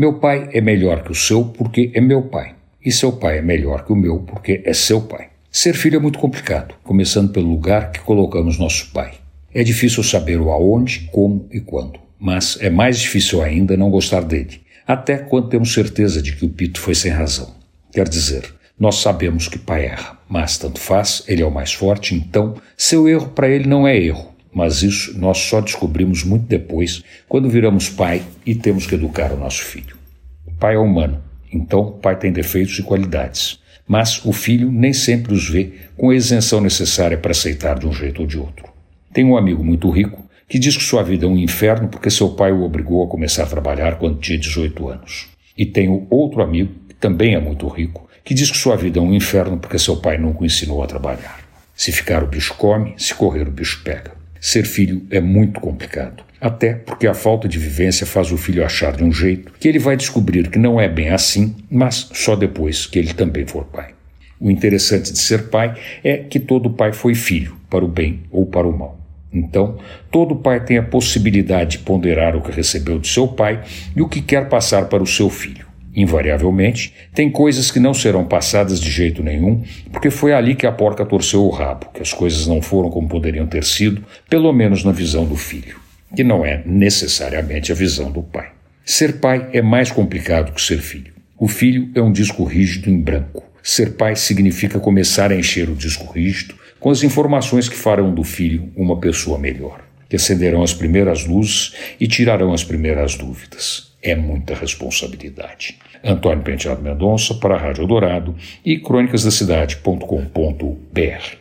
Meu pai é melhor que o seu porque é meu pai. E seu pai é melhor que o meu porque é seu pai. Ser filho é muito complicado, começando pelo lugar que colocamos nosso pai. É difícil saber o aonde, como e quando, mas é mais difícil ainda não gostar dele, até quando temos certeza de que o Pito foi sem razão. Quer dizer, nós sabemos que pai erra, mas tanto faz, ele é o mais forte, então seu erro para ele não é erro. Mas isso nós só descobrimos muito depois, quando viramos pai e temos que educar o nosso filho. O pai é humano, então o pai tem defeitos e qualidades, mas o filho nem sempre os vê com a isenção necessária para aceitar de um jeito ou de outro. Tem um amigo muito rico que diz que sua vida é um inferno porque seu pai o obrigou a começar a trabalhar quando tinha 18 anos. E tenho outro amigo, que também é muito rico, que diz que sua vida é um inferno porque seu pai nunca o ensinou a trabalhar. Se ficar o bicho come, se correr o bicho pega. Ser filho é muito complicado, até porque a falta de vivência faz o filho achar de um jeito que ele vai descobrir que não é bem assim, mas só depois que ele também for pai. O interessante de ser pai é que todo pai foi filho, para o bem ou para o mal. Então, todo pai tem a possibilidade de ponderar o que recebeu de seu pai e o que quer passar para o seu filho. Invariavelmente, tem coisas que não serão passadas de jeito nenhum, porque foi ali que a porca torceu o rabo, que as coisas não foram como poderiam ter sido, pelo menos na visão do filho, que não é necessariamente a visão do pai. Ser pai é mais complicado que ser filho. O filho é um disco rígido em branco. Ser pai significa começar a encher o disco rígido com as informações que farão do filho uma pessoa melhor, que acenderão as primeiras luzes e tirarão as primeiras dúvidas. É muita responsabilidade. Antônio Penteado Mendonça para a Rádio Dourado e crônicasdacidade.com.br